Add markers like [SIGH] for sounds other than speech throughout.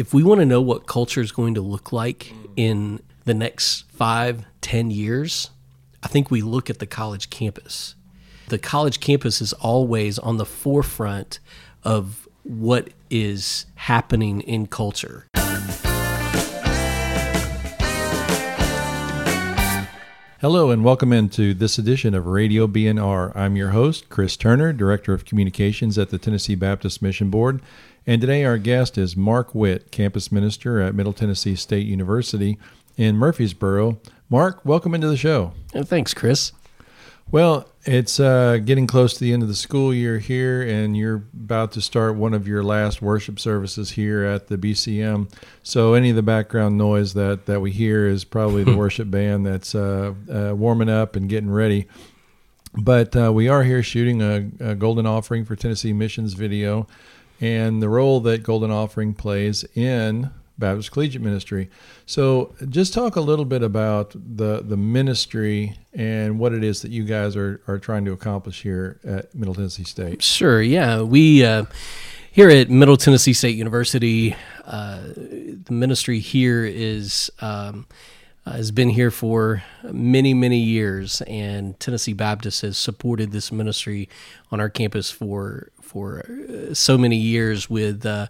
if we want to know what culture is going to look like in the next five, ten years, I think we look at the college campus. The college campus is always on the forefront of what is happening in culture. Hello and welcome into this edition of Radio B&R. I'm your host, Chris Turner, Director of Communications at the Tennessee Baptist Mission Board. And today our guest is Mark Witt, Campus Minister at Middle Tennessee State University in Murfreesboro. Mark, welcome into the show. thanks, Chris. Well, it's uh, getting close to the end of the school year here, and you're about to start one of your last worship services here at the BCM. So, any of the background noise that, that we hear is probably the [LAUGHS] worship band that's uh, uh, warming up and getting ready. But uh, we are here shooting a, a Golden Offering for Tennessee Missions video, and the role that Golden Offering plays in Baptist Collegiate Ministry. So, just talk a little bit about the the ministry and what it is that you guys are are trying to accomplish here at Middle Tennessee State. Sure. Yeah, we uh, here at Middle Tennessee State University, uh, the ministry here is. Um, uh, has been here for many, many years, and Tennessee Baptist has supported this ministry on our campus for for uh, so many years with uh,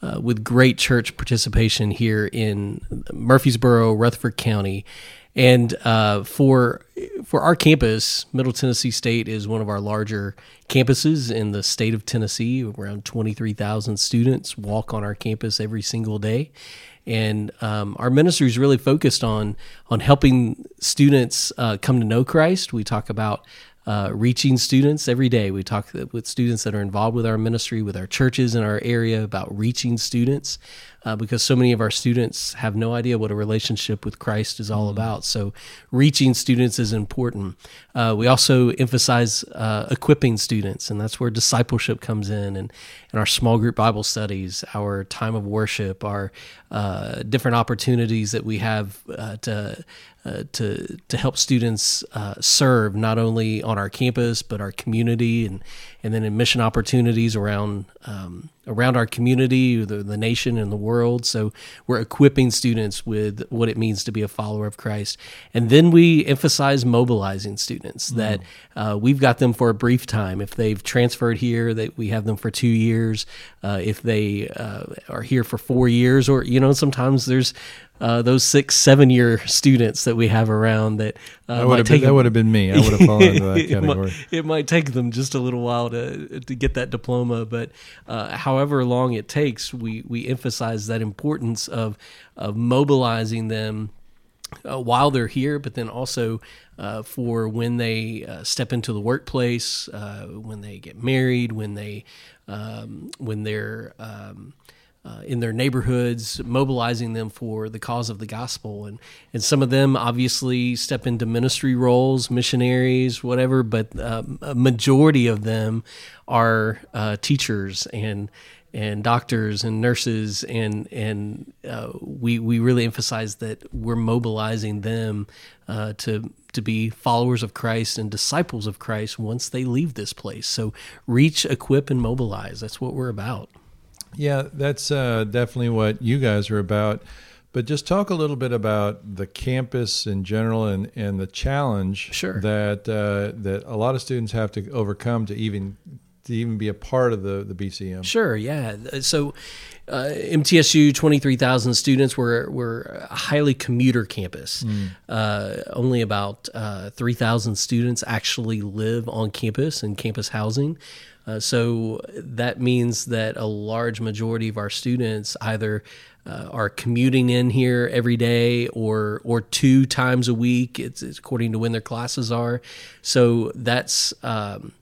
uh, with great church participation here in Murfreesboro, Rutherford County. And uh, for for our campus, Middle Tennessee State is one of our larger campuses in the state of Tennessee. Around twenty three thousand students walk on our campus every single day, and um, our ministry is really focused on on helping students uh, come to know Christ. We talk about uh, reaching students every day. We talk with students that are involved with our ministry, with our churches in our area about reaching students uh, because so many of our students have no idea what a relationship with Christ is all mm-hmm. about. So, reaching students is important. Uh, we also emphasize uh, equipping students, and that's where discipleship comes in, and, and our small group Bible studies, our time of worship, our uh, different opportunities that we have uh, to uh, to to help students uh, serve not only on our campus but our community and and then in mission opportunities around um, around our community, the, the nation, and the world. So we're equipping students with what it means to be a follower of Christ. And then we emphasize mobilizing students mm-hmm. that uh, we've got them for a brief time. If they've transferred here, that we have them for two years. Uh, if they uh, are here for four years, or you know, sometimes there's uh, those six, seven year students that we have around that uh, would have been, that would have been me. I would have fallen into [LAUGHS] that category. it, might, it, might, take them just a little while to to get that diploma, but uh, however long it takes, we we emphasize that importance of of mobilizing them. Uh, while they're here, but then also uh, for when they uh, step into the workplace, uh, when they get married, when they um, when they're um, uh, in their neighborhoods, mobilizing them for the cause of the gospel. And, and some of them obviously step into ministry roles, missionaries, whatever, but uh, a majority of them are uh, teachers and and doctors and nurses and and uh, we we really emphasize that we're mobilizing them uh, to to be followers of Christ and disciples of Christ once they leave this place. So reach, equip, and mobilize. That's what we're about. Yeah, that's uh, definitely what you guys are about. But just talk a little bit about the campus in general and, and the challenge sure. that uh, that a lot of students have to overcome to even to even be a part of the, the BCM. Sure, yeah. So uh, MTSU, 23,000 students. We're, we're a highly commuter campus. Mm. Uh, only about uh, 3,000 students actually live on campus in campus housing. Uh, so that means that a large majority of our students either uh, are commuting in here every day or or two times a week. It's, it's according to when their classes are. So that's um,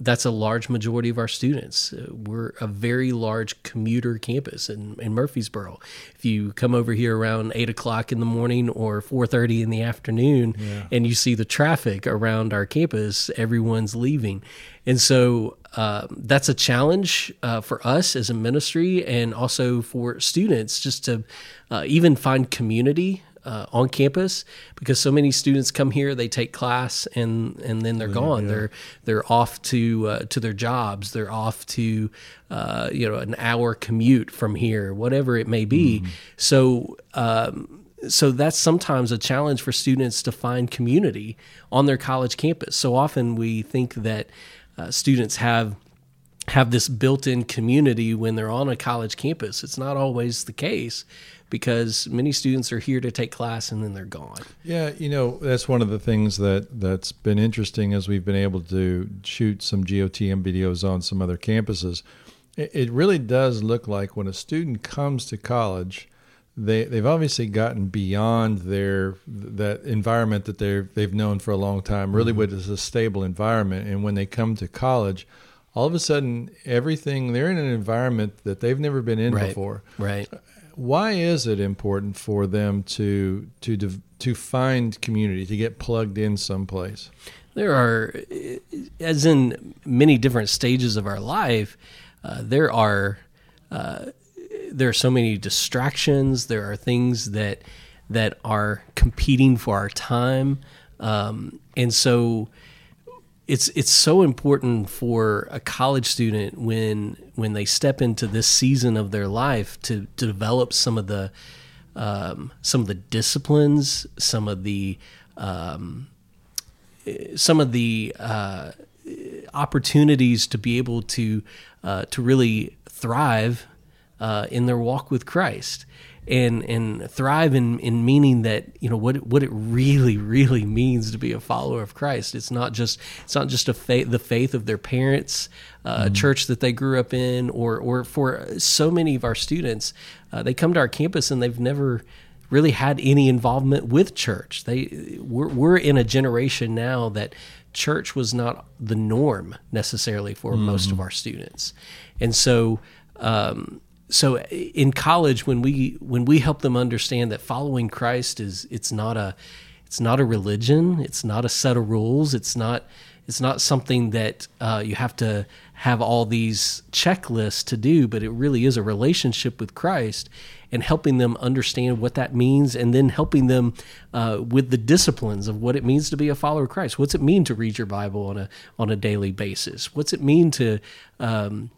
that's a large majority of our students. Uh, we're a very large commuter campus in, in Murfreesboro. If you come over here around eight o'clock in the morning or four thirty in the afternoon, yeah. and you see the traffic around our campus, everyone's leaving, and so uh, that's a challenge uh, for us as a ministry, and also for students, just to uh, even find community uh, on campus because so many students come here, they take class, and and then they're gone. Yeah. They're they're off to uh, to their jobs. They're off to uh, you know an hour commute from here, whatever it may be. Mm. So. Um, so that's sometimes a challenge for students to find community on their college campus. So often we think that uh, students have have this built-in community when they're on a college campus. It's not always the case because many students are here to take class and then they're gone. Yeah, you know, that's one of the things that that's been interesting as we've been able to shoot some GOTM videos on some other campuses. It, it really does look like when a student comes to college, they they've obviously gotten beyond their that environment that they they've known for a long time. Really, mm-hmm. what is a stable environment, and when they come to college, all of a sudden everything they're in an environment that they've never been in right. before. Right. Why is it important for them to to to find community to get plugged in someplace? There are, as in many different stages of our life, uh, there are. Uh, there are so many distractions. There are things that that are competing for our time, um, and so it's it's so important for a college student when when they step into this season of their life to, to develop some of the um, some of the disciplines, some of the um, some of the uh, opportunities to be able to uh, to really thrive uh, in their walk with Christ and and thrive in in meaning that you know what what it really really means to be a follower of Christ. It's not just it's not just a faith the faith of their parents, uh, mm-hmm. church that they grew up in, or or for so many of our students, uh, they come to our campus and they've never really had any involvement with church. They we're, we're in a generation now that church was not the norm necessarily for mm-hmm. most of our students, and so. Um, so in college when we when we help them understand that following Christ is it's not a it's not a religion it's not a set of rules it's not it's not something that uh, you have to have all these checklists to do but it really is a relationship with Christ and helping them understand what that means and then helping them uh, with the disciplines of what it means to be a follower of Christ. What's it mean to read your Bible on a on a daily basis? What's it mean to um,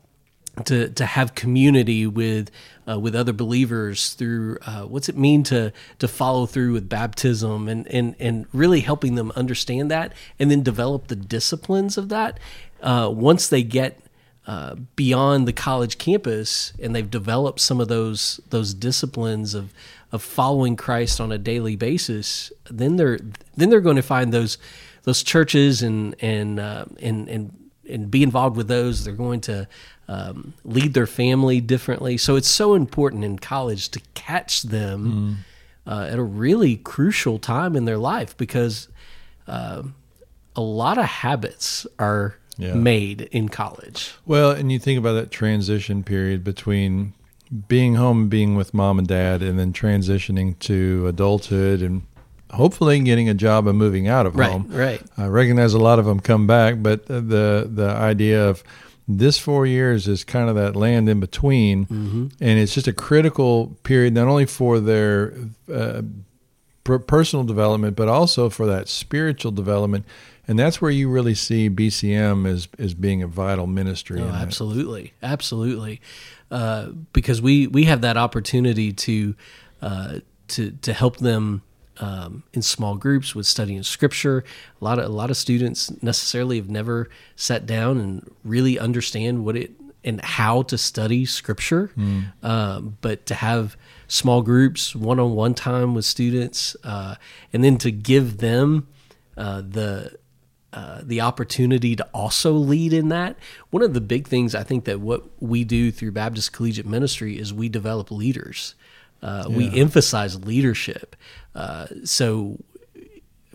to to have community with uh, with other believers through uh, what's it mean to to follow through with baptism and and and really helping them understand that and then develop the disciplines of that uh, once they get uh, beyond the college campus and they've developed some of those those disciplines of of following Christ on a daily basis then they're then they're going to find those those churches and and uh, and and and be involved with those. They're going to um, lead their family differently. So it's so important in college to catch them mm. uh, at a really crucial time in their life because uh, a lot of habits are yeah. made in college. Well, and you think about that transition period between being home, being with mom and dad, and then transitioning to adulthood and hopefully getting a job and moving out of right, home. Right. I recognize a lot of them come back, but the the idea of this four years is kind of that land in between, mm-hmm. and it's just a critical period not only for their uh, personal development but also for that spiritual development. And that's where you really see BCM as as being a vital ministry. Oh, absolutely, absolutely, uh, because we we have that opportunity to uh, to to help them um, in small groups with studying scripture. A lot of a lot of students necessarily have never sat down and really understand what it and how to study scripture. Mm. Um, but to have small groups, one on one time with students, uh, and then to give them uh, the uh, the opportunity to also lead in that. One of the big things I think that what we do through Baptist Collegiate Ministry is we develop leaders. Uh, yeah. We emphasize leadership. Uh, so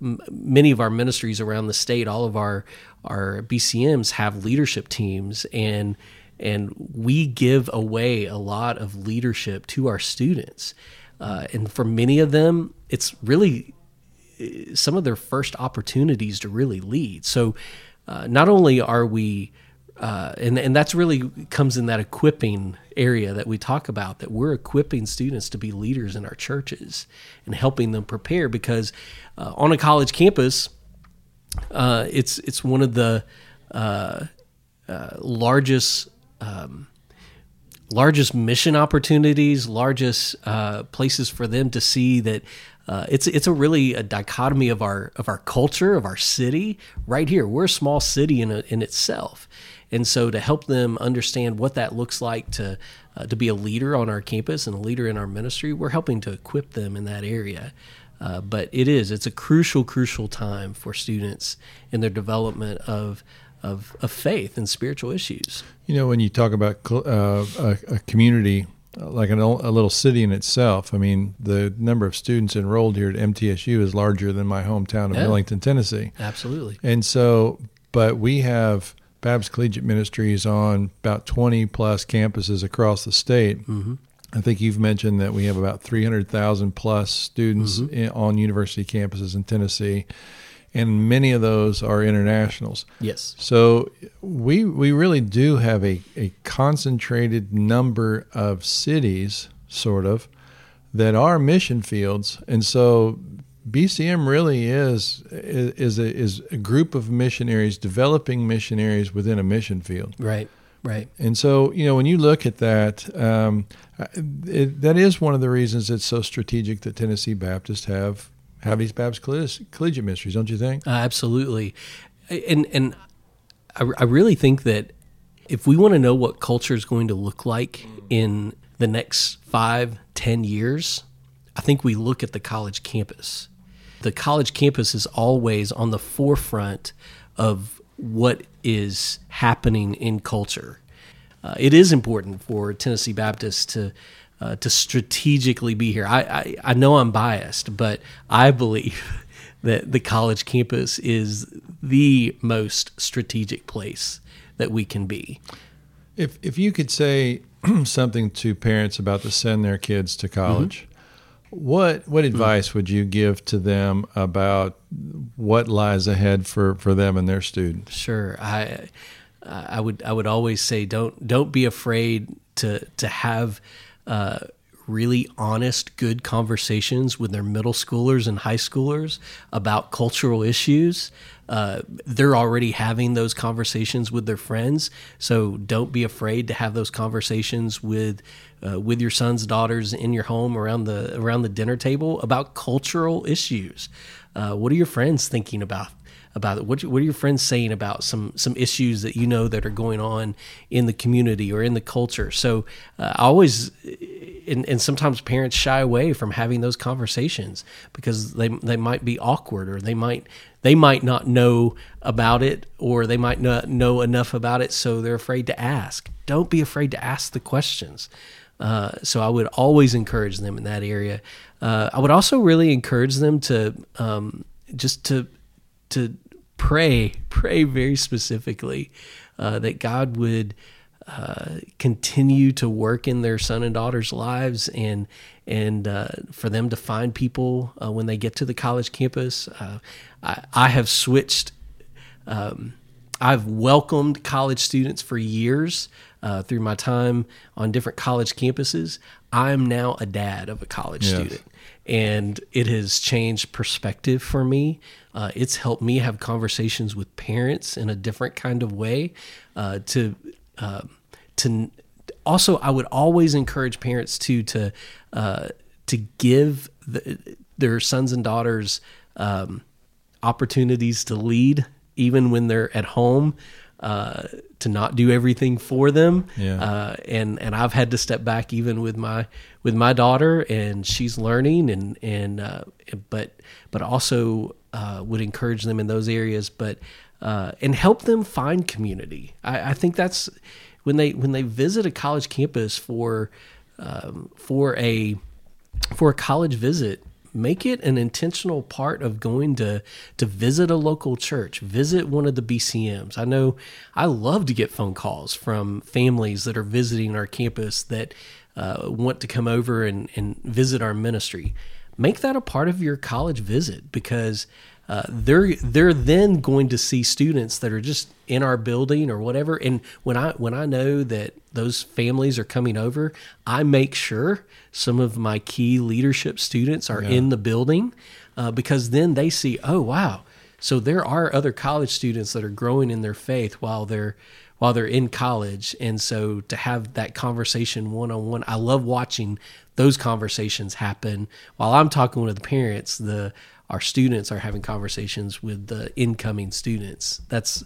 m- many of our ministries around the state, all of our our BCMs have leadership teams, and and we give away a lot of leadership to our students. Uh, and for many of them, it's really uh, some of their first opportunities to really lead. So, uh, not only are we uh, and and that's really comes in that equipping area that we talk about that we're equipping students to be leaders in our churches and helping them prepare because uh, on a college campus uh, it's it's one of the uh, uh, largest um, largest mission opportunities, largest places for them to see that uh, it's it's a really a dichotomy of our of our culture of our city right here. We're a small city in a, in itself, and so to help them understand what that looks like to uh, to be a leader on our campus and a leader in our ministry, we're helping to equip them in that area. Uh, but it is it's a crucial crucial time for students in their development of of, of faith and spiritual issues. You know, when you talk about uh, a, a, community uh, like an, a little city in itself, I mean, the number of students enrolled here at MTSU is larger than my hometown of yeah. Millington, Tennessee. Absolutely. And so, but we have Baptist Collegiate Ministries on about 20 plus campuses across the state. Mm-hmm. I think you've mentioned that we have about 300,000 plus students mm-hmm. in, on university campuses in Tennessee and many of those are internationals. Yes. So we we really do have a, a concentrated number of cities, sort of, that are mission fields, and so BCM really is is a, is a group of missionaries developing missionaries within a mission field. Right. Right. And so, you know, when you look at that, um, it, that is one of the reasons it's so strategic that Tennessee Baptists have have these Baptist collegiate ministries, don't you think? Uh, absolutely, and and I, I really think that if we want to know what culture is going to look like in the next five, ten years, I think we look at the college campus. The college campus is always on the forefront of what is happening in culture. Uh, it is important for Tennessee Baptists to uh, to strategically be here. I, I, I know I'm biased, but I believe [LAUGHS] that the college campus is the most strategic place that we can be. If if you could say [CLEARS THROAT] something to parents about to send their kids to college, mm-hmm. What what advice would you give to them about what lies ahead for, for them and their students? Sure, I I would I would always say don't don't be afraid to to have uh, really honest, good conversations with their middle schoolers and high schoolers about cultural issues. Uh, they're already having those conversations with their friends, so don't be afraid to have those conversations with uh, with your sons, daughters in your home around the around the dinner table about cultural issues. Uh, what are your friends thinking about about it? What, what are your friends saying about some some issues that you know that are going on in the community or in the culture? So uh, I always and, and sometimes parents shy away from having those conversations because they they might be awkward or they might they might not know about it or they might not know enough about it so they're afraid to ask don't be afraid to ask the questions uh, so i would always encourage them in that area uh, i would also really encourage them to um, just to to pray, pray very specifically uh, that God would uh, continue to work in their son and daughter's lives and and uh, for them to find people uh, when they get to the college campus. Uh, I, I, have switched. Um, I've welcomed college students for years uh, through my time on different college campuses. I'm now a dad of a college yes. student and it has changed perspective for me. Uh, it's helped me have conversations with parents in a different kind of way. Uh, to uh, to also, I would always encourage parents to to uh, to give the, their sons and daughters um, opportunities to lead, even when they're at home. Uh, to not do everything for them. Yeah. Uh, and and I've had to step back even with my with my daughter, and she's learning, and and uh, but but also uh, would encourage them in those areas, but uh, and help them find community. I, I, think that's when they when they visit a college campus for um, for a for a college visit make it an intentional part of going to to visit a local church, visit one of the BCMs. I know I love to get phone calls from families that are visiting our campus that uh, want to come over and, and visit our ministry. Make that a part of your college visit because uh, they're they're then going to see students that are just in our building or whatever. And when I when I know that those families are coming over, I make sure some of my key leadership students are in the building uh, because then they see, oh wow, so there are other college students that are growing in their faith while they're while they're in college, and so to have that conversation one on one, I love watching those conversations happen while I'm talking with the parents. The our students are having conversations with the incoming students. That's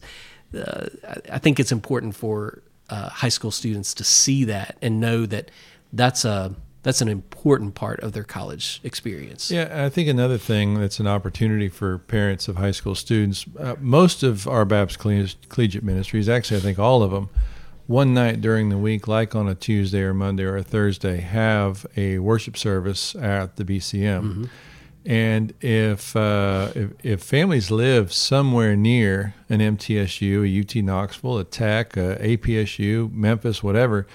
uh, I think it's important for uh, high school students to see that and know that that's a that's an important part of their college experience. Yeah, I think another thing that's an opportunity for parents of high school students. Uh, most of our BAPS collegiate ministries, actually, I think all of them, one night during the week, like on a Tuesday or Monday or a Thursday, have a worship service at the BCM. Mm-hmm. And if, uh, if, if families live somewhere near an MTSU, a UT Knoxville, a Tech, a APSU, Memphis, whatever,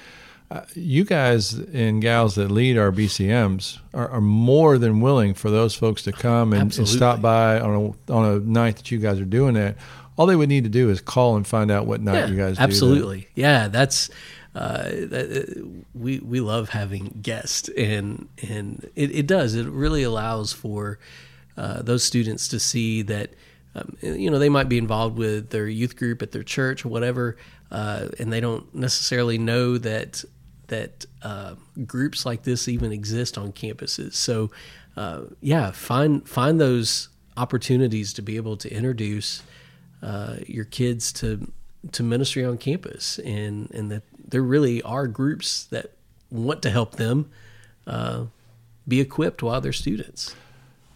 uh, you guys and gals that lead our BCMs are, are, more than willing for those folks to come and, and, stop by on a on a night that you guys are doing that. All they would need to do is call and find out what night yeah, you guys absolutely. do. Absolutely, yeah, that's. Uh, we we love having guests, and and it, it does. It really allows for uh, those students to see that um, you know they might be involved with their youth group at their church or whatever, uh, and they don't necessarily know that that uh, groups like this even exist on campuses. So, uh, yeah, find find those opportunities to be able to introduce uh, your kids to to ministry on campus, and and that there really are groups that want to help them uh, be equipped while they're students.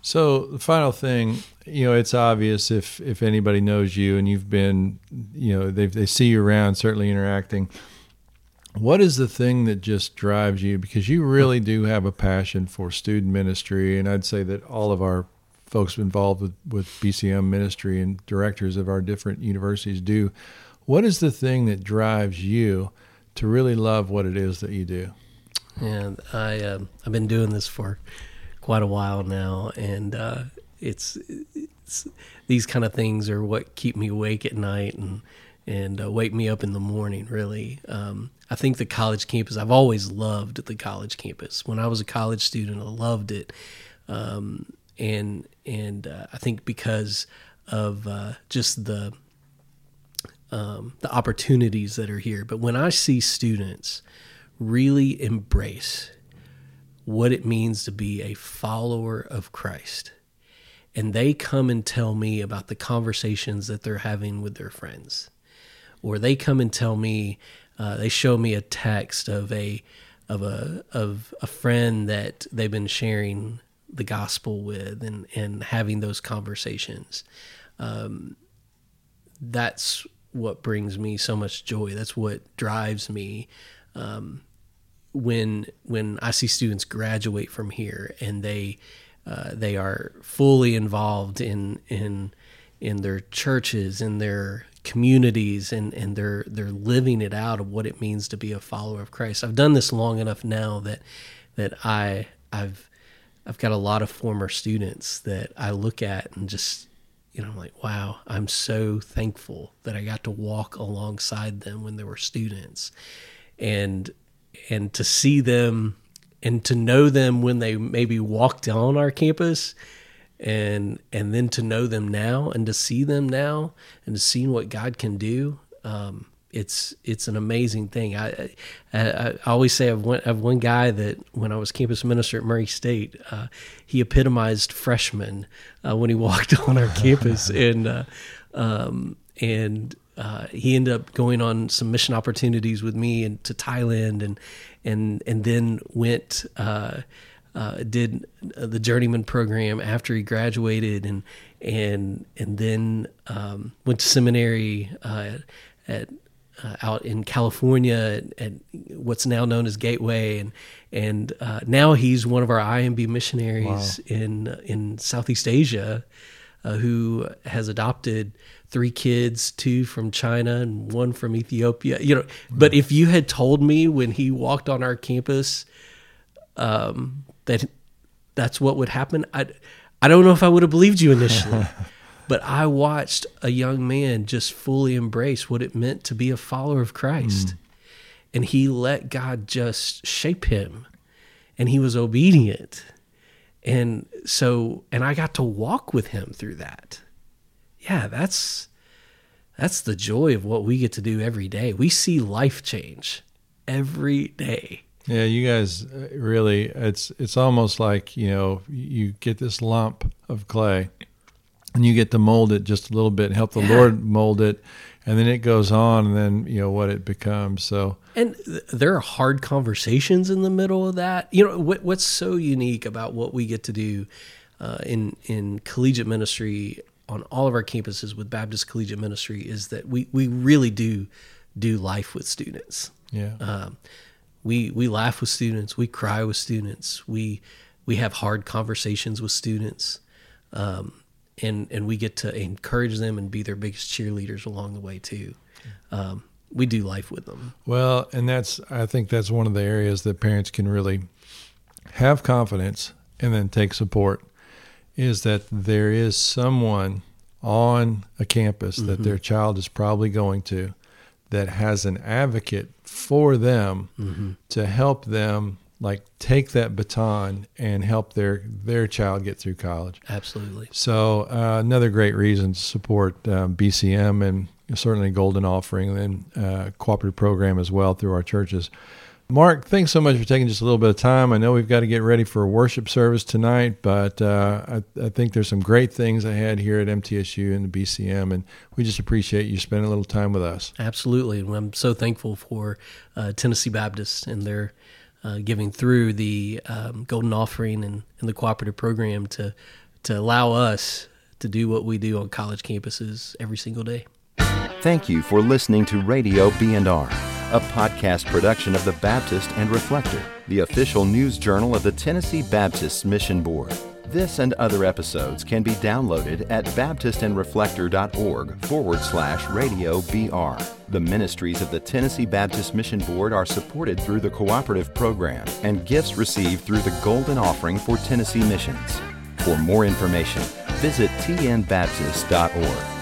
So the final thing, you know, it's obvious if if anybody knows you and you've been, you know, they they see you around, certainly interacting. What is the thing that just drives you? Because you really do have a passion for student ministry and i'd say that all of our folks involved with, with bcm ministry and directors of our different universities do what is the thing that drives you to really love what it is that you do and i uh, i've been doing this for quite a while now and uh, it's, it's these kind of things are what keep me awake at night and and uh, wake me up in the morning. Really, um, I think the college campus. I've always loved the college campus. When I was a college student, I loved it, um, and and uh, I think because of uh, just the um, the opportunities that are here. But when I see students really embrace what it means to be a follower of Christ, and they come and tell me about the conversations that they're having with their friends or they come and tell me, uh, they show me a text of a of a of a friend that they've been sharing the gospel with and and having those conversations. Um, that's what brings me so much joy. That's what drives me. Um, when when I see students graduate from here and they uh, they are fully involved in in in their churches, in their communities and and they're they're living it out of what it means to be a follower of Christ. I've done this long enough now that that I I've I've got a lot of former students that I look at and just you know I'm like wow I'm so thankful that I got to walk alongside them when they were students. And and to see them and to know them when they maybe walked on our campus and and then to know them now and to see them now and to see what God can do, um, it's it's an amazing thing. I, I, I always say I've one, I've one guy that when I was campus minister at Murray State, uh, he epitomized freshman uh, when he [LAUGHS] walked on our campus, [LAUGHS] and uh, um, and uh, he ended up going on some mission opportunities with me and to Thailand, and and and then went uh, uh, did the journeyman program after he graduated, and and and then um, went to seminary uh, at uh, out in California at, at, what's now known as Gateway, and and uh, now he's one of our IMB missionaries wow. in in Southeast Asia, uh, who has adopted three kids, two from China and one from Ethiopia. You know, but if you had told me when he walked on our campus um, that that's what would happen, I I don't know if I would have believed you initially. [LAUGHS] but I watched a young man just fully embrace what it meant to be a follower of Christ. Mm. And he let God just shape him and he was obedient. And so, and I got to walk with him through that. Yeah, that's that's the joy of what we get to do every day. We see life change every day. Yeah, you guys uh, really it's it's almost like, you know, you get this lump of clay and you get to mold it just a little bit, help the yeah. Lord mold it, and then it goes on and then, you know, what it becomes. So And th- there are hard conversations in the middle of that. You know, what, what's so unique about what we get to do uh, in in collegiate ministry on all of our campuses with Baptist Collegiate Ministry is that we we really do do life with students. Yeah. Um, we we laugh with students. We cry with students. We we have hard conversations with students. Um, and and we get to encourage them and be their biggest cheerleaders along the way too. Um, we do life with them. Well, and that's I think that's one of the areas that parents can really have confidence and then take support is that there is someone on a campus mm-hmm. that their child is probably going to that has an advocate for them mm-hmm. to help them like take that baton and help their their child get through college. Absolutely. So uh, another great reason to support um, BCM and certainly Golden Offering and uh, cooperative program as well through our churches. Mark, thanks so much for taking just a little bit of time. I know we've got to get ready for a worship service tonight, but uh, I, I, think there's some great things ahead here at MTSU and the BCM, and we just appreciate you spending a little time with us. Absolutely, and I'm so thankful for uh, Tennessee Baptist and their uh, giving through the um, Golden Offering and, and the cooperative program to to allow us to do what we do on college campuses every single day. Thank you for listening to Radio B&R a podcast production of the Baptist and Reflector, the official news journal of the Tennessee Baptist Mission Board. This and other episodes can be downloaded at baptistandreflector.org forward slash radio BR. The ministries of the Tennessee Baptist Mission Board are supported through the cooperative program and gifts received through the Golden Offering for Tennessee Missions. For more information, visit tnbaptist.org.